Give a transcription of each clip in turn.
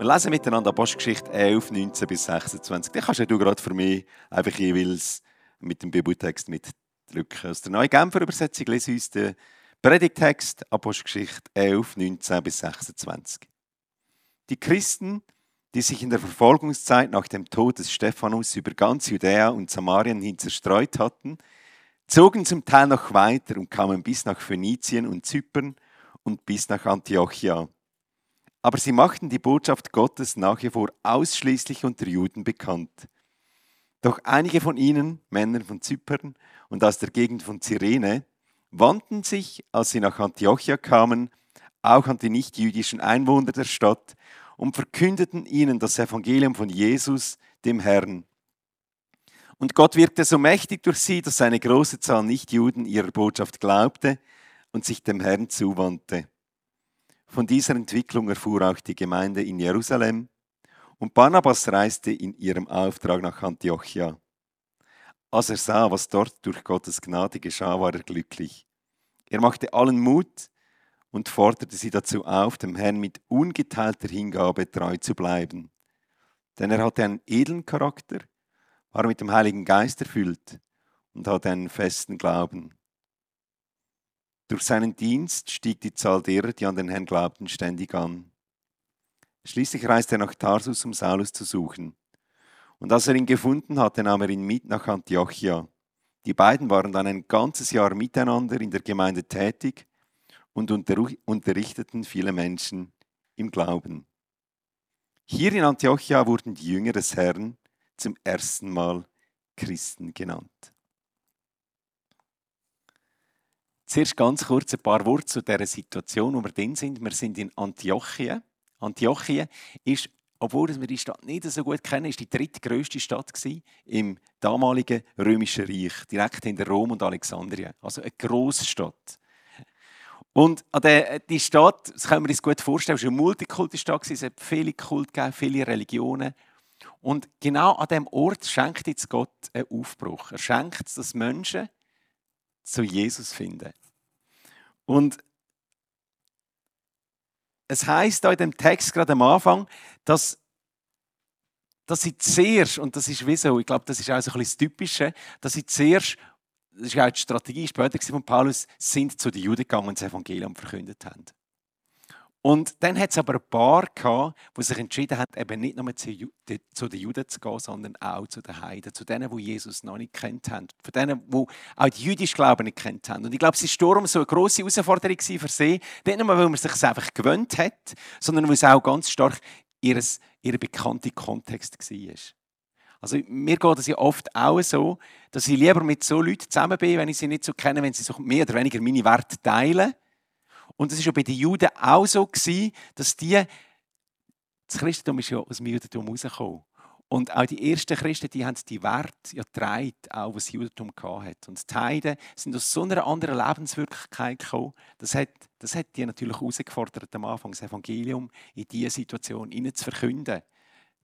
Wir lesen miteinander Apostelgeschichte 11, 19 bis 26. Den kannst du gerade für mich einfach jeweils mit dem Bibeltext mitdrücken. Aus der neuen Genfer Übersetzung lese ich uns den Predigtext Apostelgeschichte 11, 19 bis 26. Die Christen, die sich in der Verfolgungszeit nach dem Tod des Stephanus über ganz Judäa und Samarien hin zerstreut hatten, zogen zum Teil noch weiter und kamen bis nach Phönizien und Zypern und bis nach Antiochia. Aber sie machten die Botschaft Gottes nach wie vor ausschließlich unter Juden bekannt. Doch einige von ihnen, Männer von Zypern und aus der Gegend von Cyrene, wandten sich, als sie nach Antiochia kamen, auch an die nichtjüdischen Einwohner der Stadt und verkündeten ihnen das Evangelium von Jesus, dem Herrn. Und Gott wirkte so mächtig durch sie, dass eine große Zahl Nichtjuden ihrer Botschaft glaubte und sich dem Herrn zuwandte. Von dieser Entwicklung erfuhr auch die Gemeinde in Jerusalem und Barnabas reiste in ihrem Auftrag nach Antiochia. Als er sah, was dort durch Gottes Gnade geschah, war er glücklich. Er machte allen Mut, und forderte sie dazu auf, dem Herrn mit ungeteilter Hingabe treu zu bleiben. Denn er hatte einen edlen Charakter, war mit dem Heiligen Geist erfüllt und hatte einen festen Glauben. Durch seinen Dienst stieg die Zahl derer, die an den Herrn glaubten, ständig an. Schließlich reiste er nach Tarsus, um Saulus zu suchen. Und als er ihn gefunden hatte, nahm er ihn mit nach Antiochia. Die beiden waren dann ein ganzes Jahr miteinander in der Gemeinde tätig und unterrichteten viele Menschen im Glauben. Hier in Antiochia wurden die Jünger des Herrn zum ersten Mal Christen genannt. Zuerst ganz kurz ein paar Worte zu dieser Situation, wo wir drin sind. Wir sind in Antiochia. Antiochia ist, obwohl wir die Stadt nicht so gut kennen, ist die drittgrößte Stadt im damaligen römischen Reich, direkt hinter Rom und Alexandria. Also eine grosse Stadt. Und an der, äh, die Stadt, das können wir uns gut vorstellen, es eine Multikulti-Stadt, es hat viele Kult gegeben, viele Religionen. Und genau an diesem Ort schenkt jetzt Gott einen Aufbruch. Er schenkt dass Menschen zu Jesus finden. Und es heißt da in dem Text gerade am Anfang, dass, dass sie zuerst, und das ist wie so, ich glaube, das ist auch so ein bisschen das Typische, dass sie zuerst das war auch die Strategie später von Paulus, sind zu den Juden gegangen und das Evangelium verkündet haben. Und dann hat es aber ein paar gehabt, die sich entschieden haben, eben nicht nur zu, den Juden zu gehen, sondern auch zu den Heiden, zu denen, die Jesus noch nicht kennt haben, von denen, die auch die jüdische Glauben nicht kennt haben. Und ich glaube, es war darum so eine grosse Herausforderung für sie, nicht nur, weil man sich es einfach gewöhnt hat, sondern weil es auch ganz stark ihr, ihr bekannter Kontext war. Also mir geht es ja oft auch so, dass ich lieber mit so Leuten zusammen bin, wenn ich sie nicht so kenne, wenn sie so mehr oder weniger meine Werte teilen. Und es ist ja bei den Juden auch so gewesen, dass die, das Christentum ist ja aus dem Judentum rausgekommen. Und auch die ersten Christen, die haben die Werte ja getragen, auch was das Judentum hat. Und die Heiden sind aus so einer anderen Lebenswirklichkeit gekommen. Das hat, das hat die natürlich herausgefordert, am Anfang das Evangelium in diese Situation zu verkünden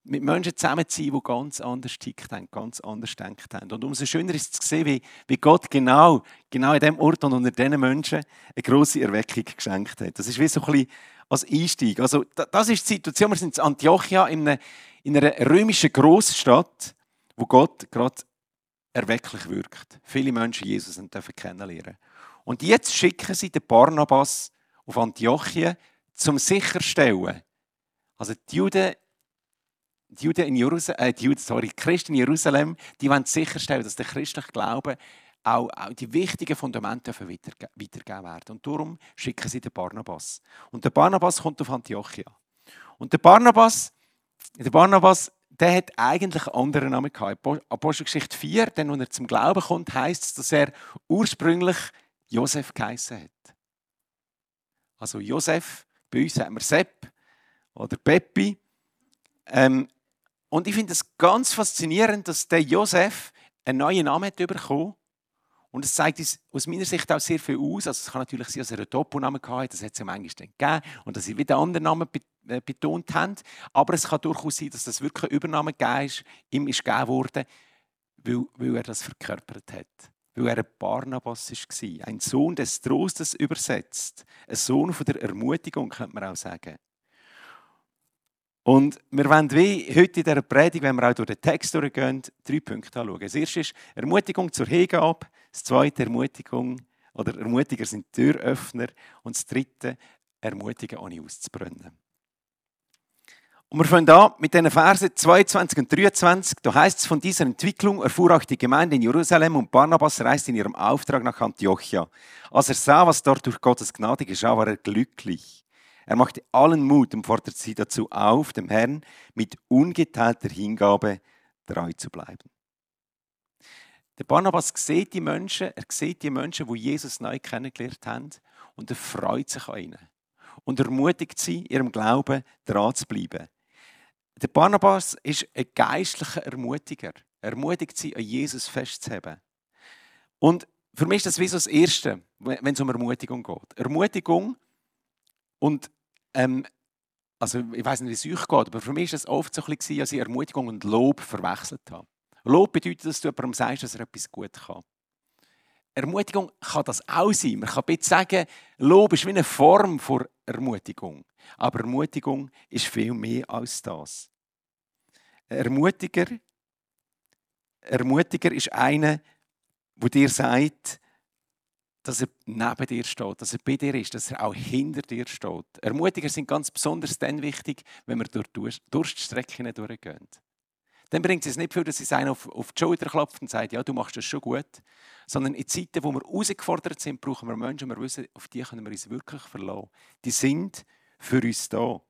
mit Menschen zusammen zu sein, die ganz anders tickt haben, ganz anders denkt haben. Und umso schöner ist es zu sehen, wie, wie Gott genau, genau in dem Ort und unter diesen Menschen eine grosse Erweckung geschenkt hat. Das ist wie so ein als Einstieg. Also, das ist die Situation. Wir sind in Antiochia, in einer, in einer römischen Großstadt, wo Gott gerade erwecklich wirkt. Viele Menschen Jesus dürfen kennenlernen. Und jetzt schicken sie den Barnabas auf Antiochia, zum sicherstellen. Also die Juden die Juden in Jerusalem, äh, die, Juden, sorry, die Christen in Jerusalem, die wollen sicherstellen, dass der christliche Glaube auch, auch die wichtigen Fundamente weiterge weitergegeben werden. Und darum schicken sie den Barnabas. Und der Barnabas kommt auf Antiochia. Und der Barnabas, der Barnabas, der hat eigentlich einen anderen Namen gehabt. Apostelgeschichte 4, denn wenn er zum Glauben kommt, heißt es, dass er ursprünglich Josef geheißen hat. Also Josef, bei uns haben wir Sepp oder Peppi. Ähm, und ich finde es ganz faszinierend, dass der Josef einen neuen Namen hat bekommen und es zeigt uns aus meiner Sicht auch sehr viel aus. Also es kann natürlich sein, dass er einen Doppelnamen hatte, das hat es ja manchmal gegeben, und dass sie wieder andere Namen äh, betont haben. Aber es kann durchaus sein, dass das wirklich ein Übernahme gegeben ist, ihm ist gegeben worden, weil, weil er das verkörpert hat. Weil er ein Barnabas war. Ein Sohn des Trostes übersetzt. Ein Sohn von der Ermutigung, könnte man auch sagen. Und wir wollen wie heute in dieser Predigt, wenn wir auch durch den Text durchgehen, drei Punkte anschauen. Das erste ist Ermutigung zur Hingabe. Das zweite, Ermutigung, oder Ermutiger sind Türöffner. Und das dritte, Ermutigen, ohne auszubrennen. Und wir fangen an mit den Versen 22 und 23. Da heißt es, von dieser Entwicklung erfuhr auch die Gemeinde in Jerusalem und Barnabas reiste in ihrem Auftrag nach Antiochia. Als er sah, was dort durch Gottes Gnade geschah, war er glücklich. Er machte allen Mut und forderte sie dazu auf, dem Herrn mit ungeteilter Hingabe treu zu bleiben. Der Barnabas sieht die Menschen, er sieht die Menschen, die Jesus neu kennengelernt haben, und er freut sich an ihnen. Und ermutigt sie, ihrem Glauben dran zu bleiben. Der Barnabas ist ein geistlicher Ermutiger. Er ermutigt sie, an Jesus festzuhalten. Und für mich ist das wie so das Erste, wenn es um Ermutigung geht. Ermutigung und ähm, also ich weiß nicht, wie es euch geht, aber für mich war es oft so dass ich Ermutigung und Lob verwechselt habe. Lob bedeutet, dass du jemandem sagst, dass er etwas gut kann. Ermutigung kann das auch sein. Man kann bitte sagen, Lob ist wie eine Form von Ermutigung. Aber Ermutigung ist viel mehr als das. Ermutiger, Ermutiger ist einer, der dir sagt, dass er neben dir steht, dass er bei dir ist, dass er auch hinter dir steht. Ermutiger sind ganz besonders dann wichtig, wenn wir durch Durststrecken durchgehen. Dann bringt es nicht viel, dass sie einen auf, auf die Schulter klopft und sagt, ja, du machst das schon gut. Sondern in Zeiten, wo wir herausgefordert sind, brauchen wir Menschen, wir wissen, auf die können wir uns wirklich verlassen. Die sind für uns da.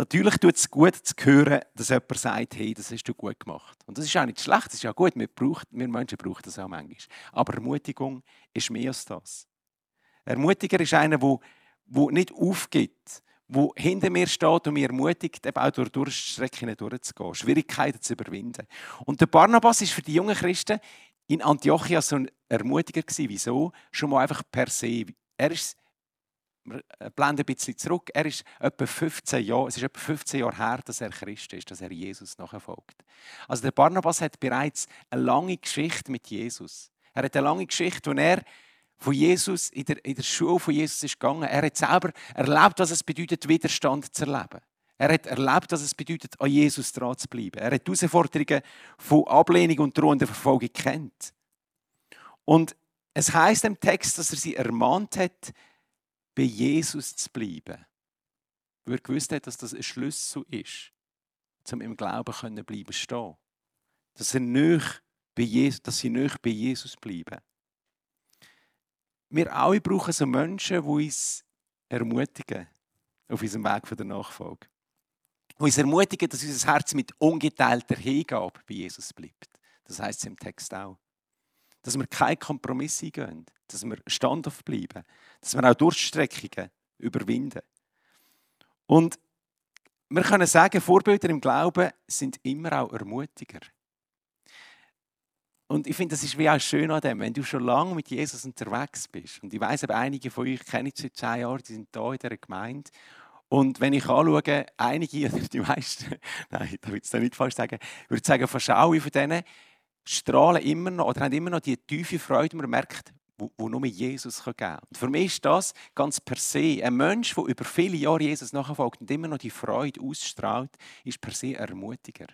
Natürlich tut es gut zu hören, dass jemand sagt, hey, das hast du gut gemacht. Und das ist auch nicht schlecht, das ist ja gut, wir, braucht, wir Menschen brauchen das auch manchmal. Aber Ermutigung ist mehr als das. Ermutiger ist einer, der, nicht aufgibt, der hinter mir steht und mich ermutigt, eben auch durch Durchstrecken durchzugehen, Schwierigkeiten zu überwinden. Und der Barnabas ist für die jungen Christen in Antiochia so ein Ermutiger gewesen. Wieso? Schon mal einfach per se. Er ist wir blenden ein bisschen zurück. Er ist etwa 15 Jahre, es ist etwa 15 Jahre her, dass er Christ ist, dass er Jesus nachfolgt. Also der Barnabas hat bereits eine lange Geschichte mit Jesus. Er hat eine lange Geschichte, wo er von Jesus in der, in der Schule von Jesus ist gegangen. Er hat selber erlebt, was es bedeutet, Widerstand zu erleben. Er hat erlebt, was es bedeutet, an Jesus dran zu bleiben. Er hat die Herausforderungen von Ablehnung und drohender Verfolgung kennt. Und es heißt im Text, dass er sie ermahnt hat, bei Jesus zu bleiben. Weil er gewusst hat, dass das ein Schlüssel ist, um im Glauben können bleiben stehen. Dass, er nicht bei Jesus, dass sie nicht bei Jesus bleiben. Wir alle brauchen so Menschen, die uns ermutigen auf unserem Weg der Nachfolge. Die uns ermutigen, dass unser Herz mit ungeteilter Hingabe bei Jesus bleibt. Das heißt es im Text auch. Dass wir keinen Kompromiss eingehen, dass wir standhaft bleiben, dass wir auch Durchstreckungen überwinden. Und wir können sagen, Vorbilder im Glauben sind immer auch Ermutiger. Und ich finde, das ist wie auch schön an dem, wenn du schon lange mit Jesus unterwegs bist. Und ich weiß, einige von euch kenne ich seit zehn Jahren, die sind da in dieser Gemeinde. Und wenn ich anschaue, einige oder die meisten, nein, da will ich es nicht falsch sagen, ich würde sagen, fast alle von denen strahlen immer noch oder haben immer noch die tiefe Freude, man merkt, wo, nur Jesus geben kann. Und für mich ist das ganz per se, ein Mensch, der über viele Jahre Jesus nachfolgt und immer noch die Freude ausstrahlt, ist per se ein Ermutiger.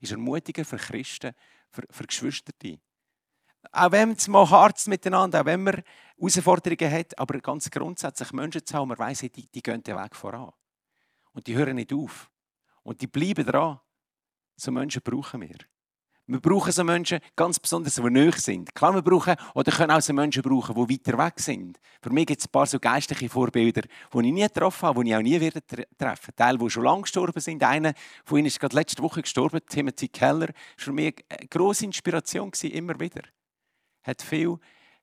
Ist Ermutiger für Christen, für, für Geschwister. Auch wenn es mal hart miteinander, auch wenn man Herausforderungen hat, aber ganz grundsätzlich Menschen zu haben, man weiss, die, die gehen den Weg voran. Und die hören nicht auf. Und die bleiben dran. So Menschen brauchen wir. Wir brauchen so Menschen ganz besonders, die nahe sind. Klar, wir brauchen oder können auch so Menschen brauchen, die weiter weg sind. Für mich gibt es ein paar so geistliche Vorbilder, die ich nie getroffen habe, die ich auch nie wieder treffen Teile, die schon lange gestorben sind. Einer von ihnen ist gerade letzte Woche gestorben, Timothy Keller. Das war für mich eine grosse Inspiration, immer wieder. Hat viel,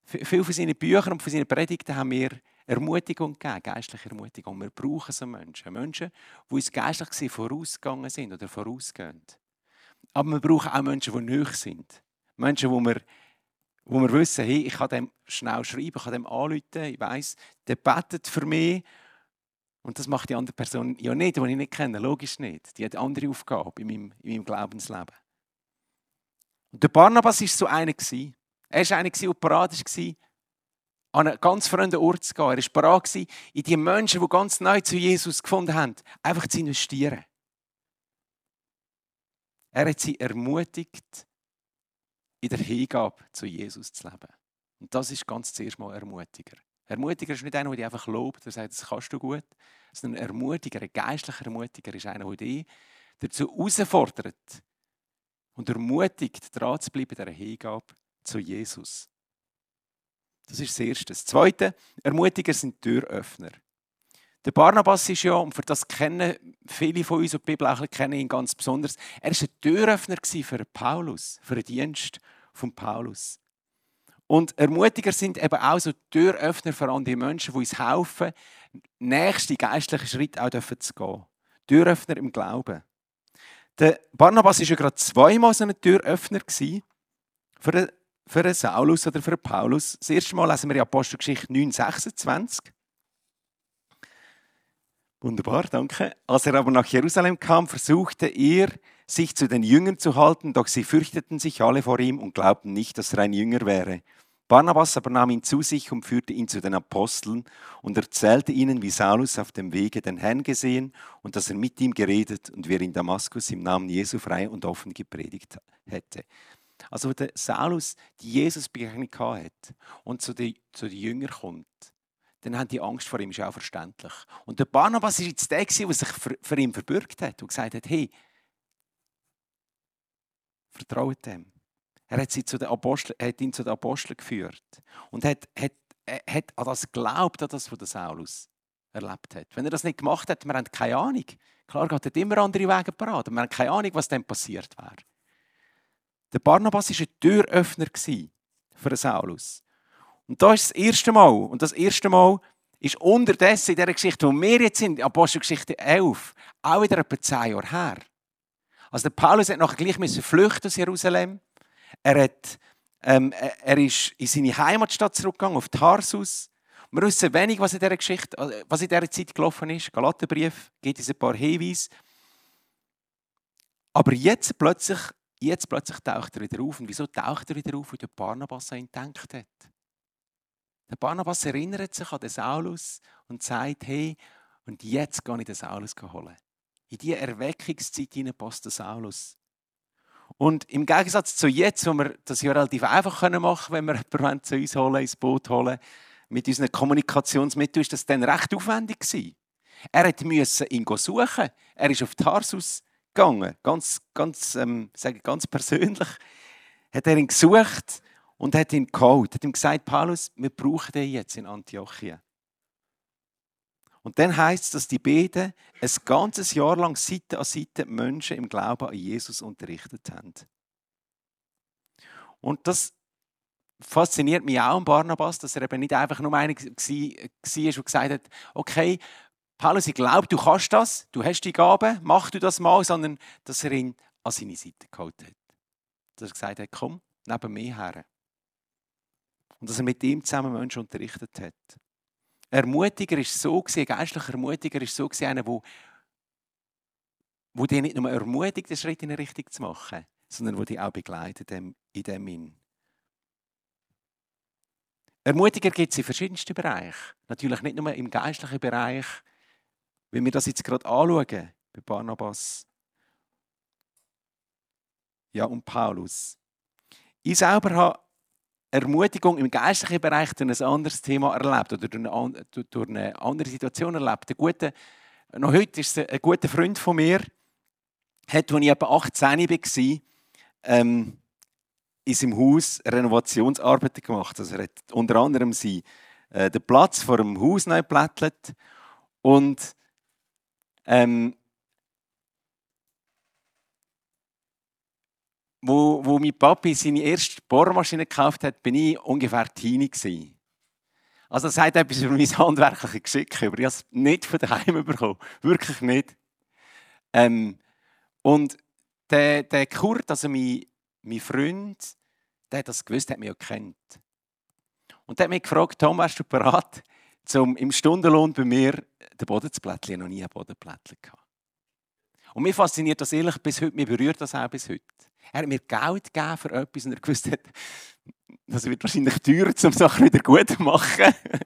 viel von seinen Büchern und von seinen Predigten haben mir Ermutigung gegeben, geistliche Ermutigung. Wir brauchen so Menschen. Menschen, die uns geistlich vorausgegangen sind oder vorausgehen. Aber wir brauchen auch Menschen, die nöch sind. Menschen, wo wir, wo wir wissen, hey, ich kann dem schnell schreiben, ich kann dem anrufen, ich weiss, der betet für mich. Und das macht die andere Person ja nicht, die ich nicht kenne, logisch nicht. Die hat andere Aufgabe in meinem, in meinem Glaubensleben. Und der Barnabas war so einer. Er war einer, der parat war, an einen ganz fremden Ort zu gehen. Er war bereit, in die Menschen, die ganz neu zu Jesus gefunden haben, einfach zu investieren. Er hat sie ermutigt, in der Hingabe zu Jesus zu leben. Und das ist ganz zuerst mal Ermutiger. Ermutiger ist nicht einer, der dich einfach lobt und sagt, das kannst du gut, sondern ein Ermutiger, ein geistlicher Ermutiger ist einer, der dich dazu herausfordert und ermutigt, dran zu bleiben in dieser Hingabe zu Jesus. Das ist das Erste. Das Zweite, Ermutiger sind Türöffner. Der Barnabas ist ja, und für das kennen viele von uns, und die Bibel auch kennen ihn ganz besonders, er war ein Türöffner für Paulus, für den Dienst von Paulus. Und Ermutiger sind eben auch so Türöffner für andere Menschen, die uns helfen, nächste geistliche Schritte auch zu gehen. Türöffner im Glauben. Der Barnabas war ja gerade zweimal so ein Türöffner für den, für den Saulus oder für den Paulus. Das erste Mal lesen wir in Apostelgeschichte 9,26. Wunderbar, danke. Als er aber nach Jerusalem kam, versuchte er, sich zu den Jüngern zu halten, doch sie fürchteten sich alle vor ihm und glaubten nicht, dass er ein Jünger wäre. Barnabas aber nahm ihn zu sich und führte ihn zu den Aposteln und erzählte ihnen, wie Saulus auf dem Wege den Herrn gesehen und dass er mit ihm geredet und wer in Damaskus im Namen Jesu frei und offen gepredigt hätte. Also, der Saulus die Jesus-Begegnung hat und zu den, zu den Jüngern kommt, dann haben die Angst vor ihm, ist auch verständlich. Und der Barnabas war jetzt der, der sich für ihn verbürgt hat und gesagt hat, hey, vertraut dem. Er hat, sie zu den Aposteln, hat ihn zu den Aposteln geführt und hat, hat, hat an das geglaubt, an das, was der Saulus erlebt hat. Wenn er das nicht gemacht hat, wir haben keine Ahnung. Klar, Gott hat immer andere Wege parat, wir haben keine Ahnung, was dann passiert wäre. Der Barnabas war ein Türöffner für Saulus. Und das ist das erste Mal. Und das erste Mal ist unterdessen in dieser Geschichte, wo wir jetzt sind, Apostelgeschichte 11, auch wieder etwa zehn Jahre her. Also der Paulus hat nachher gleich flüchten aus Jerusalem. Er, hat, ähm, er ist in seine Heimatstadt zurückgegangen, auf Tarsus. Wir wissen wenig, was in dieser Geschichte, äh, was in dieser Zeit gelaufen ist. Galaterbrief gibt uns ein paar Hinweise. Aber jetzt plötzlich, jetzt plötzlich taucht er wieder auf. Und wieso taucht er wieder auf? Weil der Barnabas an ihn gedacht hat. Der Barnabas erinnert sich an den Saulus und sagt, hey, und jetzt gehe ich den Saulus holen. In diese Erweckungszeit hinein passt der Saulus. Und im Gegensatz zu jetzt, wo wir das ja relativ einfach machen können, wenn wir jemanden zu uns holen, ins Boot holen, mit unseren Kommunikationsmitteln, ist das dann recht aufwendig gewesen. Er musste ihn suchen. Er ist auf Tarsus gegangen, ganz, ganz, ähm, sage ganz persönlich. Hat er ihn gesucht und hat ihn geholt, hat ihm gesagt, Paulus, wir brauchen dich jetzt in Antiochia. Und dann heißt es, dass die beiden ein ganzes Jahr lang Seite an Seite Menschen im Glauben an Jesus unterrichtet haben. Und das fasziniert mich auch an Barnabas, dass er eben nicht einfach nur einer war, der gesagt hat, okay, Paulus, ich glaube, du kannst das, du hast die Gabe, mach du das mal, sondern dass er ihn an seine Seite geholt hat. Dass er gesagt hat, komm, neben mir her. Und dass er mit ihm zusammen Menschen unterrichtet hat. Ermutiger ist so ein geistlicher Ermutiger ist so einer, wo, wo dich nicht nur ermutigt, den Schritt in eine Richtung zu machen, sondern wo dich auch begleitet in dem Sinn. Ermutiger gibt es in verschiedensten Bereichen. Natürlich nicht nur im geistlichen Bereich, wie wir das jetzt gerade anschauen, bei Barnabas ja, und Paulus. Ich selber habe Ermutigung im geistlichen Bereich durch ein anderes Thema erlebt oder durch eine, andere Situation erlebt. Ein noch heute ist ein guter Freund von mir, hat, als ich etwa 18 war, ähm, in seinem Haus Renovationsarbeiten gemacht. Also er hat unter anderem sie, äh, den Platz vor dem Haus neu geplättelt und ähm, wo, wo mein Papi seine erste Bohrmaschine gekauft hat, bin ich ungefähr Teenie gewesen. Also das sagt etwas über mein handwerkliches Geschick, aber ich habe es nicht von daheim bekommen. Wirklich nicht. Ähm, und der, der Kurt, also mein, mein Freund, der hat das gewusst, hat mich auch gekannt. Und der hat mich gefragt, Tom, wärst du bereit, um im Stundenlohn bei mir den Boden zu plätteln? Ich habe noch nie einen Bodenplättchen gehabt. Und mich fasziniert das ehrlich bis heute, mich berührt das auch bis heute. Er hat mir Geld gegeben für etwas und er gewusst hat, Das wird wahrscheinlich teurer, um Sachen wieder gut zu machen.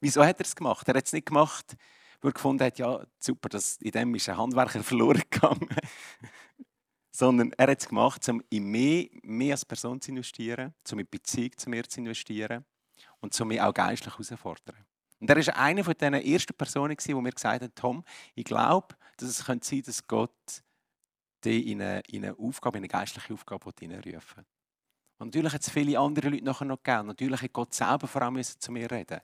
Wieso hat er es gemacht? Er hat es nicht gemacht, weil er gefunden hat, ja, super, das, in dem ist ein Handwerker verloren gegangen. Sondern er hat es gemacht, um in mich, mich als Person zu investieren, um in Beziehung zu mir zu investieren und um mich auch geistlich herauszufordern. Und er war eine von den ersten Personen, die mir gesagt hat, Tom, ich glaube, dass es sein könnte dass Gott dich in eine, in eine Aufgabe, in eine geistliche Aufgabe hineinrufen Und natürlich hat es viele andere Leute nachher noch gegeben. Natürlich hat Gott selber vor allem zu mir reden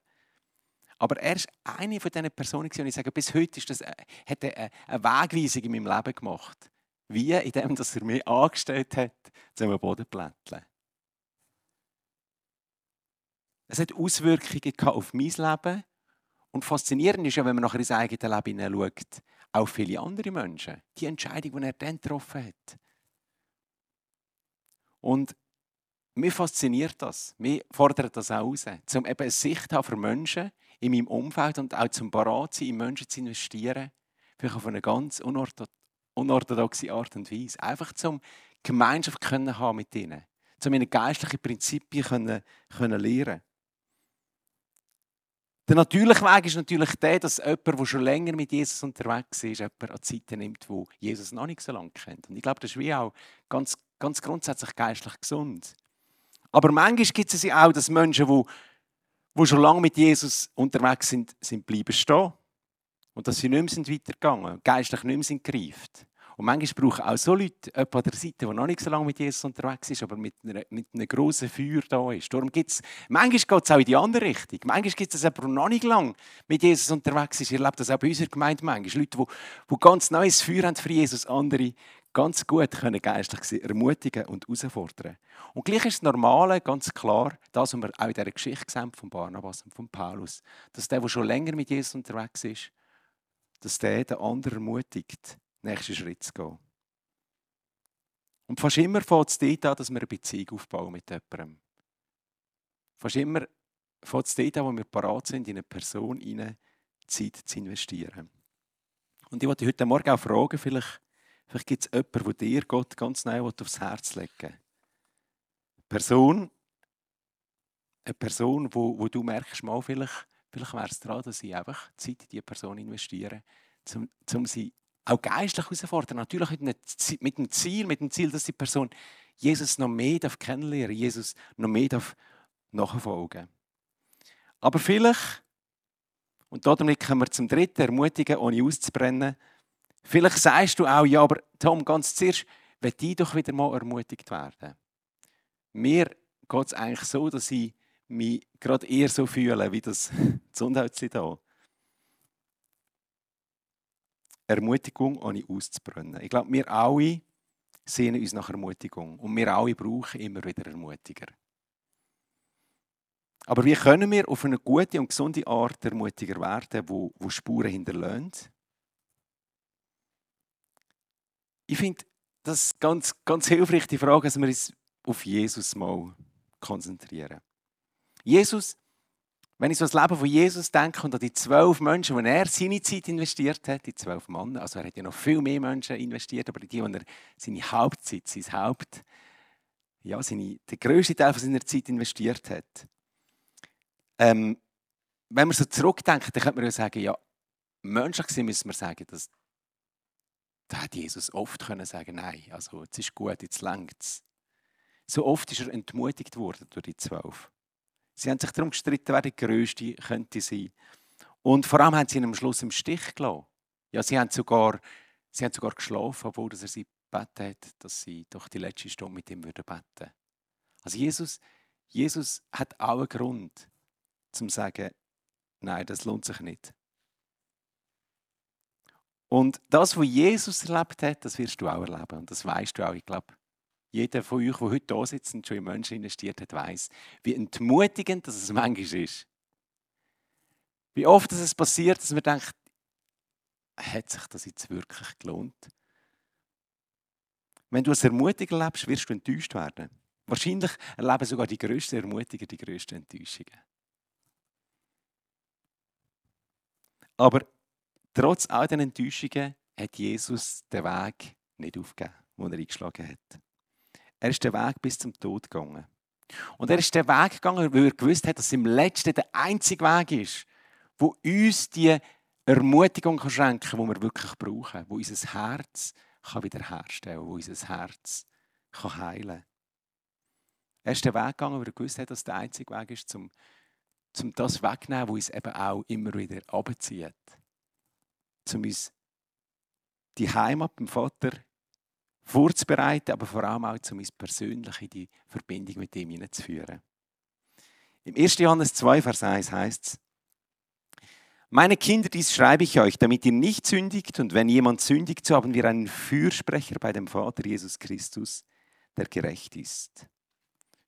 aber er ist eine von diesen Personen, und ich sage, bis heute ist das, äh, hat er eine Wegweisung in meinem Leben gemacht. Wie? Indem dass er mich angestellt hat, zu plätteln. Es hat Auswirkungen auf mein Leben. Und faszinierend ist ja, wenn man nachher ins eigene Leben hineinschaut, auch viele andere Menschen. Die Entscheidung, die er dann getroffen hat. Und mir fasziniert das. Mir fordert das auch raus. Um eben eine Sicht haben für Menschen in meinem Umfeld und auch zum Parat sein, in Menschen zu investieren. Vielleicht auf eine ganz unorthodoxe Art und Weise. Einfach zum Gemeinschaft können haben mit ihnen. Um ihnen geistliche Prinzipien können, können lernen der natürliche Weg ist natürlich der, dass jemand, der schon länger mit Jesus unterwegs ist, jemand an Zeiten nimmt, wo Jesus noch nicht so lange kennt. Und ich glaube, das ist wie auch ganz, ganz grundsätzlich geistlich gesund. Aber manchmal gibt es ja auch, dass Menschen, die, die schon lange mit Jesus unterwegs sind, sind bleiben stehen. Und dass sie nicht mehr sind weitergegangen, geistlich nicht mehr sind gereift. Und manchmal brauchen auch so Leute jemand an der Seite, der noch nicht so lange mit Jesus unterwegs ist, aber mit, einer, mit einem grossen Feuer da ist. Darum gibt's, manchmal geht es auch in die andere Richtung. Manchmal gibt es jemanden, der noch nicht lange mit Jesus unterwegs ist. Ich erlebe das auch bei unserer Gemeinde manchmal. Leute, die, die ganz neues Feuer haben für Jesus, andere ganz gut können geistlich ermutigen und herausfordern. Und gleich ist das Normale, ganz klar, das, was wir auch in dieser Geschichte sehen von Barnabas und von Paulus, dass der, der schon länger mit Jesus unterwegs ist, dass der den anderen ermutigt, nächsten Schritt zu gehen. Und fast immer fängt es dort an, dass wir eine Beziehung aufbauen mit jemandem. Fast immer fängt es dort an, wo wir parat sind, in eine Person hinein Zeit zu investieren. Und ich wollte heute Morgen auch fragen, vielleicht Vielleicht gibt es jemanden, der dir Gott ganz neu aufs Herz legen will. Eine Person, eine Person, wo, wo du merkst, mal, vielleicht, vielleicht wäre es daran, dass ich einfach Zeit in diese Person investiere, um, um sie auch geistlich herausfordern. Natürlich mit dem Ziel, mit dem Ziel, dass die Person Jesus noch mehr kennenlernen darf, Jesus noch mehr nachfolgen Aber vielleicht, und damit kommen wir zum dritten, ermutigen, ohne auszubrennen, Vielleicht sagst du auch, ja, aber Tom, ganz zuerst, will ich doch wieder mal ermutigt werden. Mir geht es eigentlich so, dass ich mich gerade eher so fühle, wie das Gesundheitsleben hier. Ermutigung, ohne auszubrennen. Ich glaube, wir alle sehnen uns nach Ermutigung. Und wir alle brauchen immer wieder Ermutiger. Aber wie können wir auf eine gute und gesunde Art Ermutiger werden, wo, wo Spuren hinterlässt? Ich finde das ganz, ganz hilfreich, die Frage, dass wir uns auf Jesus mal konzentrieren. Jesus, wenn ich so das Leben von Jesus denke und an die zwölf Menschen, die er seine Zeit investiert hat, die zwölf Männer, also er hat ja noch viel mehr Menschen investiert, aber die, die er seine Hauptzeit, sein Haupt, ja, seine, der größte Teil von seiner Zeit investiert hat. Ähm, wenn man so zurückdenkt, dann könnte man ja sagen, ja, menschlich gesehen müssen wir sagen, dass da hat Jesus oft können sagen, nein, also jetzt ist gut, jetzt längt es. So oft ist er entmutigt worden durch die zwölf. Sie haben sich darum gestritten, wer der Größte könnte sein. Und vor allem haben sie ihn am Schluss im Stich gelassen. Ja, sie haben sogar, sie haben sogar geschlafen, obwohl er sie gebeten hat, dass sie doch die letzte Stunde mit ihm beten würden. Also Jesus, Jesus hat auch einen Grund, zum zu sagen, nein, das lohnt sich nicht. Und das, was Jesus erlebt hat, das wirst du auch erleben. Und das weißt du auch. Ich glaube, jeder von euch, der heute da sitzt und schon in Menschen investiert hat, weiß, wie entmutigend das es manchmal ist. Wie oft es passiert, dass man denkt, hat sich das jetzt wirklich gelohnt? Wenn du als Ermutiger lebst, wirst du enttäuscht werden. Wahrscheinlich erleben sogar die grössten Ermutiger die grössten Enttäuschungen. Aber Trotz all den Enttäuschungen hat Jesus den Weg nicht aufgegeben, den er eingeschlagen hat. Er ist den Weg bis zum Tod gegangen. Und er ist den Weg gegangen, weil er gewusst hat, dass es im Letzten der einzige Weg ist, wo uns die Ermutigung kann schenken kann, die wir wirklich brauchen, wo unser Herz kann wiederherstellen kann, wo unser Herz kann heilen kann. Er ist den Weg gegangen, weil er gewusst hat, dass es der einzige Weg ist, um, um das wegzunehmen, was uns eben auch immer wieder abzieht. Um uns die Heimat beim Vater vorzubereiten, aber vor allem auch, um uns persönlich in die Verbindung mit ihm hineinzuführen. Im 1. Johannes 2, Vers 1 heißt es, meine Kinder, dies schreibe ich euch, damit ihr nicht sündigt. Und wenn jemand sündigt, so haben wir einen Fürsprecher bei dem Vater Jesus Christus, der gerecht ist.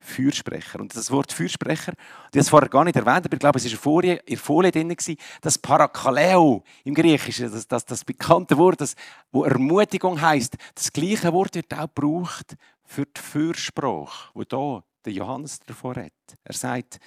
Fürsprecher. Und das Wort Fürsprecher, ich habe vorher gar nicht erwähnt, aber ich glaube, es war in der Folie drin, das Parakaleo im Griechischen, das, das, das bekannte Wort, das, wo Ermutigung heißt. Das gleiche Wort wird auch gebraucht für die Fürsprache, wo da der Johannes davor hat. Er sagt,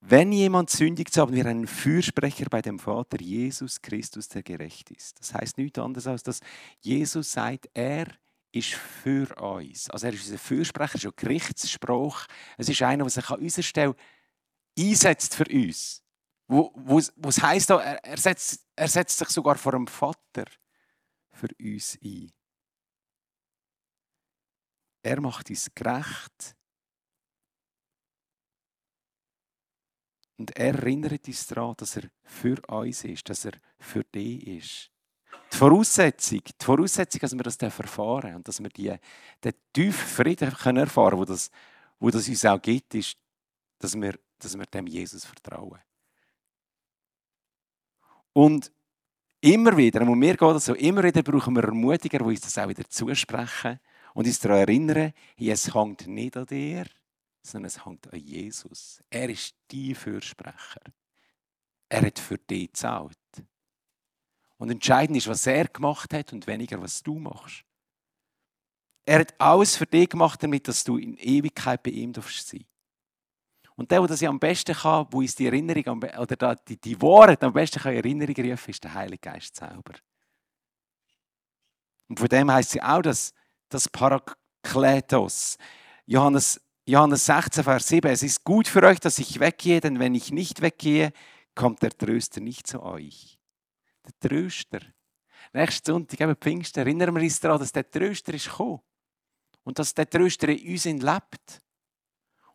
wenn jemand sündigt, so haben wir einen Fürsprecher bei dem Vater, Jesus Christus, der gerecht ist. Das heißt nichts anderes als, dass Jesus sagt, er ist für uns. Also er ist unser Fürsprecher, ist ein Gerichtsspruch. Es ist einer, der sich an unserer Stelle einsetzt für uns. Wo, wo, heisst, er, er, setzt, er setzt sich sogar vor dem Vater für uns ein. Er macht uns gerecht. Und er erinnert uns daran, dass er für uns ist, dass er für dich ist. Die Voraussetzung, die Voraussetzung, dass wir das erfahren und dass wir die, den tiefen Frieden erfahren können, wo das, wo das uns auch gibt, ist, dass wir, dass wir dem Jesus vertrauen. Und immer wieder, und mir geht das so, immer wieder brauchen wir Ermutiger, die uns das auch wieder zusprechen und uns daran erinnern, es hängt nicht an dir, sondern es hängt an Jesus. Er ist dein Fürsprecher. Er hat für dich gezahlt. Und entscheidend ist, was er gemacht hat und weniger, was du machst. Er hat alles für dich gemacht, damit dass du in Ewigkeit bei ihm sein darfst Und der, der das am besten kann, wo uns die Erinnerung oder die, die Worte am besten kann in Erinnerung rufen, ist der Heilige Geist selber. Und von dem heißt sie auch das, das Parakletos. Johannes, Johannes 16, Vers 7. Es ist gut für euch, dass ich weggehe, denn wenn ich nicht weggehe, kommt der Tröster nicht zu euch der Tröster. Nächsten Sonntag, eben Pfingsten, erinnern wir uns daran, dass der Tröster ist gekommen. Und dass der Tröster in uns lebt.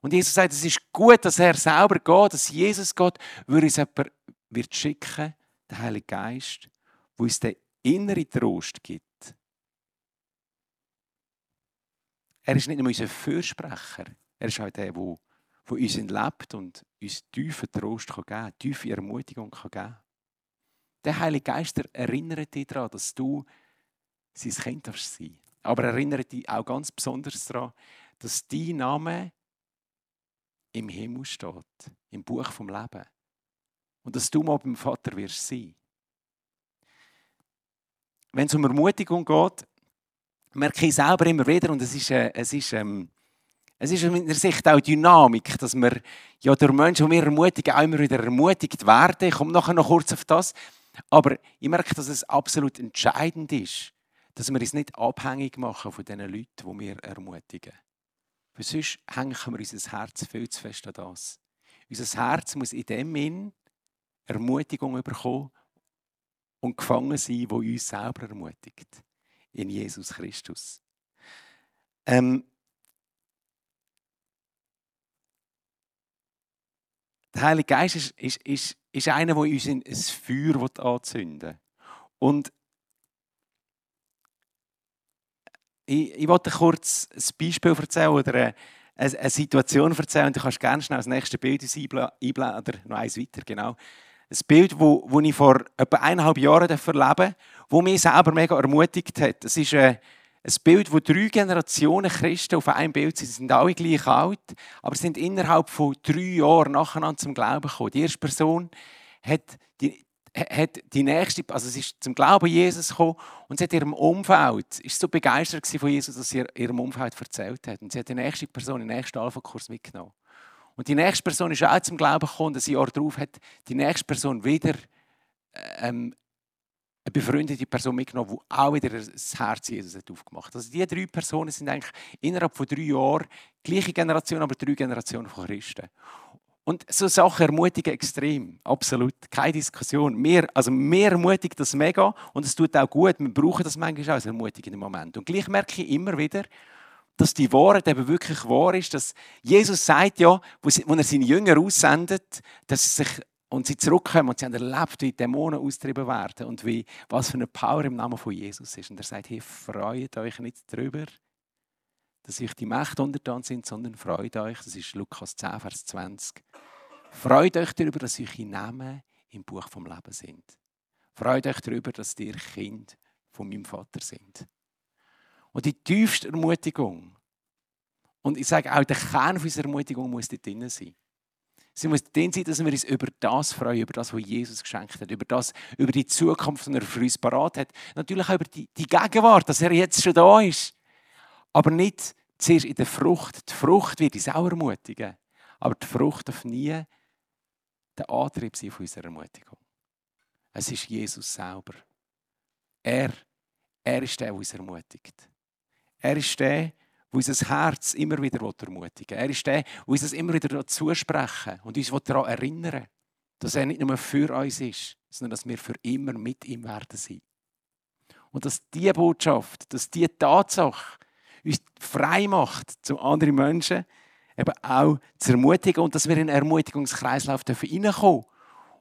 Und Jesus sagt, es ist gut, dass er selber geht, dass Jesus geht, würde uns jemand wird schicken, der Heilige Geist, wo uns den inneren Trost gibt. Er ist nicht nur unser Fürsprecher, er ist auch der, der, der uns lebt und uns tiefen Trost geben kann, tiefe Ermutigung geben kann. Der Heilige Geist erinnert dich daran, dass du sein Kind darfst sein. Aber erinnert dich auch ganz besonders daran, dass dein Name im Himmel steht, im Buch vom Leben. Und dass du mal beim Vater wirst sein. Wenn es um Ermutigung geht, merke ich selber immer wieder, und es ist, äh, es ist, ähm, es ist aus meiner Sicht auch Dynamik, dass wir ja durch Menschen, die wir ermutigen, auch immer wieder ermutigt werden. Ich komme nachher noch kurz auf das. Aber ich merke, dass es absolut entscheidend ist, dass wir uns nicht abhängig machen von den Leuten, die wir ermutigen. Weil sonst hängen wir unser Herz viel zu fest an das. Unser Herz muss in dem Sinn Ermutigung bekommen und gefangen sein, wo uns selber ermutigt. In Jesus Christus. Ähm, der Heilige Geist ist, ist, ist ist einer, der uns ein Feuer anzünden will. Und ich, ich wollte kurz ein Beispiel erzählen oder eine, eine Situation erzählen. Und du kannst gerne schnell das nächste Bild einblenden noch eins weiter, genau. Ein Bild, wo ich vor etwa eineinhalb Jahren erleben wo mich selber mega ermutigt hat. Es ist eine, ein Bild, wo drei Generationen Christen auf einem Bild sind. Sie sind alle gleich alt, aber sind innerhalb von drei Jahren nacheinander zum Glauben gekommen. Die erste Person hat die, hat die nächste, also sie ist zum Glauben Jesus gekommen und sie hat ihrem Umfeld, ist so begeistert von Jesus, dass sie ihrem Umfeld erzählt hat. Und sie hat die nächste Person, den nächsten Alpha-Kurs mitgenommen. Und die nächste Person ist auch zum Glauben gekommen und ein Jahr darauf hat die nächste Person wieder ähm, eine befreundete Person mitgenommen, die auch wieder das Herz Jesus hat aufgemacht hat. Also diese drei Personen sind eigentlich innerhalb von drei Jahren, gleiche Generation, aber drei Generationen von Christen. Und so Sachen ermutigen extrem, absolut, keine Diskussion. Mehr, also mehr ermutigt das mega und es tut auch gut. Wir brauchen das manchmal als ermutigenden Moment. Und gleich merke ich immer wieder, dass die Wahrheit eben wirklich wahr ist, dass Jesus sagt ja, wo er seine Jünger aussendet, dass sie sich und sie zurückkommen und sie haben erlebt, wie Dämonen austrieben werden und wie, was für eine Power im Namen von Jesus ist. Und er sagt, hey, freut euch nicht darüber, dass euch die Mächte untertan sind, sondern freut euch, das ist Lukas 10, Vers 20, freut euch darüber, dass eure Namen im Buch vom Leben sind. Freut euch darüber, dass ihr Kind von meinem Vater sind. Und die tiefste Ermutigung, und ich sage auch, der Kern unserer Ermutigung muss dort drin sein. Sie muss drin sein, dass wir uns über das freuen, über das, was Jesus geschenkt hat, über das, über die Zukunft, die er für uns parat hat. Natürlich auch über die, die Gegenwart, dass er jetzt schon da ist. Aber nicht zuerst in der Frucht. Die Frucht wird uns auch ermutigen. Aber die Frucht darf nie der Antrieb sein von unserer Ermutigung. Es ist Jesus selber. Er, er ist der, der uns ermutigt. Er ist der, der unser Herz immer wieder ermutigen will. Er ist der, der uns das immer wieder zusprechen und uns daran erinnern dass er nicht nur für uns ist, sondern dass wir für immer mit ihm werden sein. Und dass diese Botschaft, dass diese Tatsache uns frei macht, zu anderen Menschen eben auch zu ermutigen und dass wir in einen Ermutigungskreislauf dürfen.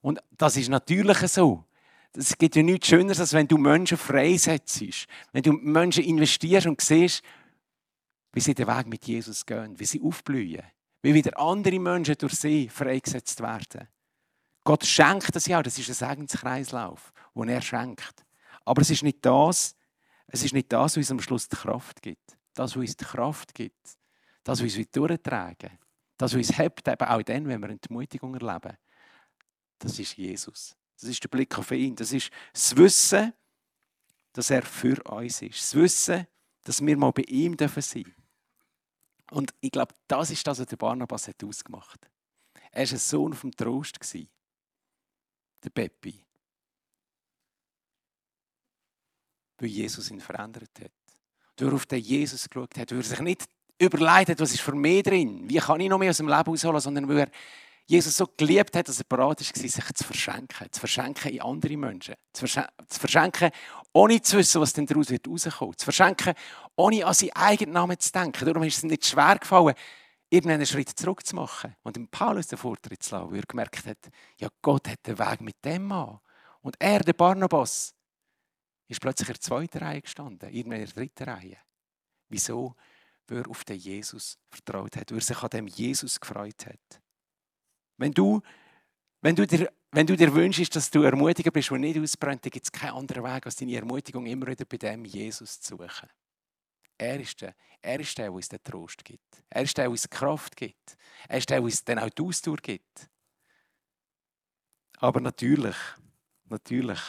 Und das ist natürlich so. Es gibt ja nichts Schöneres, als wenn du Menschen freisetzt. Wenn du Menschen investierst und siehst, wie sie den Weg mit Jesus gehen, wie sie aufblühen, wie wieder andere Menschen durch sie freigesetzt werden. Gott schenkt das ja, das ist ein Segenskreislauf, den er schenkt. Aber es ist nicht das, es ist nicht das, was uns am Schluss die Kraft gibt. Das, was uns die Kraft gibt. Das, was uns durchtragen Das, was uns hebt, eben auch dann, wenn wir Entmutigung erleben. Das ist Jesus. Das ist der Blick auf ihn. Das ist das Wissen, dass er für uns ist. Das Wissen, dass wir mal bei ihm sein dürfen. Und ich glaube, das ist das, was der Barnabas hat ausgemacht hat. Er war ein Sohn vom Trost. Der Peppi. Weil Jesus ihn verändert hat. Weil er auf den Jesus geschaut hat. Weil er sich nicht überlegt hat, was ist für mich drin? Wie kann ich noch mehr aus dem Leben rausholen? Sondern weil er Jesus so geliebt hat, dass er bereit war, sich zu verschenken. Zu verschenken in andere Menschen. Zu verschenken, ohne zu wissen, was denn daraus wird rauskommen. Zu verschenken, ohne an seinen eigenen Namen zu denken. Darum ist es nicht schwer gefallen, irgendeinen Schritt zurück zu machen und dem Paulus den Vortritt zu lassen, weil er gemerkt hat, ja, Gott hat den Weg mit dem an. Und er, der Barnabas, ist plötzlich in der zweiten Reihe gestanden, irgendwann in der dritten Reihe. Wieso? Weil er auf den Jesus vertraut hat, weil er sich an dem Jesus gefreut hat. Wenn du, wenn du dir wenn du dir wünschst, dass du ermutiger bist und nicht ausbrennt, dann gibt es keinen anderen Weg, als deine Ermutigung immer wieder bei dem Jesus zu suchen. Er ist der, er ist der, der uns den Trost gibt. Er ist der, der uns Kraft gibt. Er ist der, der uns dann auch die Ausdauer gibt. Aber natürlich, natürlich,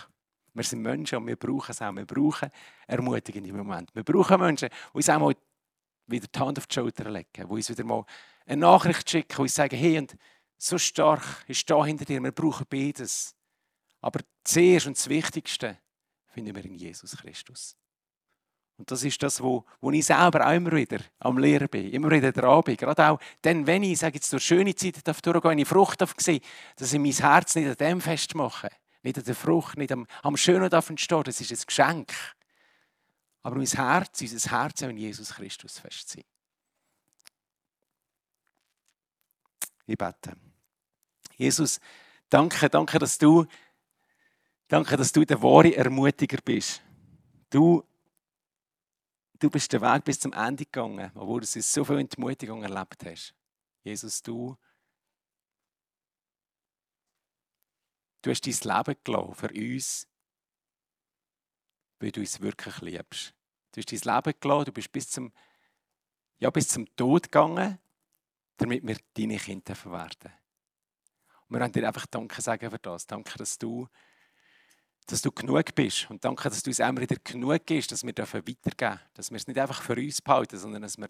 wir sind Menschen und wir brauchen es auch. Wir brauchen ermutigende Momente. Wir brauchen Menschen, die uns auch mal wieder die Hand auf die Schulter legen, die uns wieder mal eine Nachricht schicken, die uns sagen, hey, und so stark ist da hinter dir. Wir brauchen beides. Aber zuerst und das Wichtigste finden wir in Jesus Christus. Und das ist das, wo, wo ich selber auch immer wieder am Lehren bin, immer wieder dran bin. Gerade auch dann, wenn ich, sage jetzt, durch schöne Zeit darf durchgehen, eine Frucht darf sehen, dass ich mein Herz nicht an dem festmache, nicht an der Frucht, nicht am, am Schönen darf entstehen, das ist ein Geschenk. Aber mein Herz, unser Herz soll in Jesus Christus fest sein. Ich bete. Jesus, danke, danke, dass du, danke, dass du der wahre Ermutiger bist. Du, du bist den Weg bis zum Ende gegangen, obwohl du so viel Entmutigung erlebt hast. Jesus, du, du hast dein Leben gelassen für uns, weil du uns wirklich liebst. Du hast dein Leben gelassen, du bist bis zum, ja, bis zum Tod gegangen, damit wir deine Kinder werden. Wir wollen dir einfach Danke sagen für das. Danke, dass du, dass du genug bist. Und danke, dass du uns immer wieder genug gibst, dass wir weitergeben dürfen. Dass wir es nicht einfach für uns behalten, sondern dass wir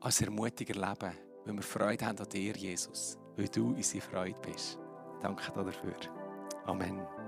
als Ermutiger leben weil wir Freude haben an dir, Jesus. Weil du unsere Freude bist. Danke dafür. Amen.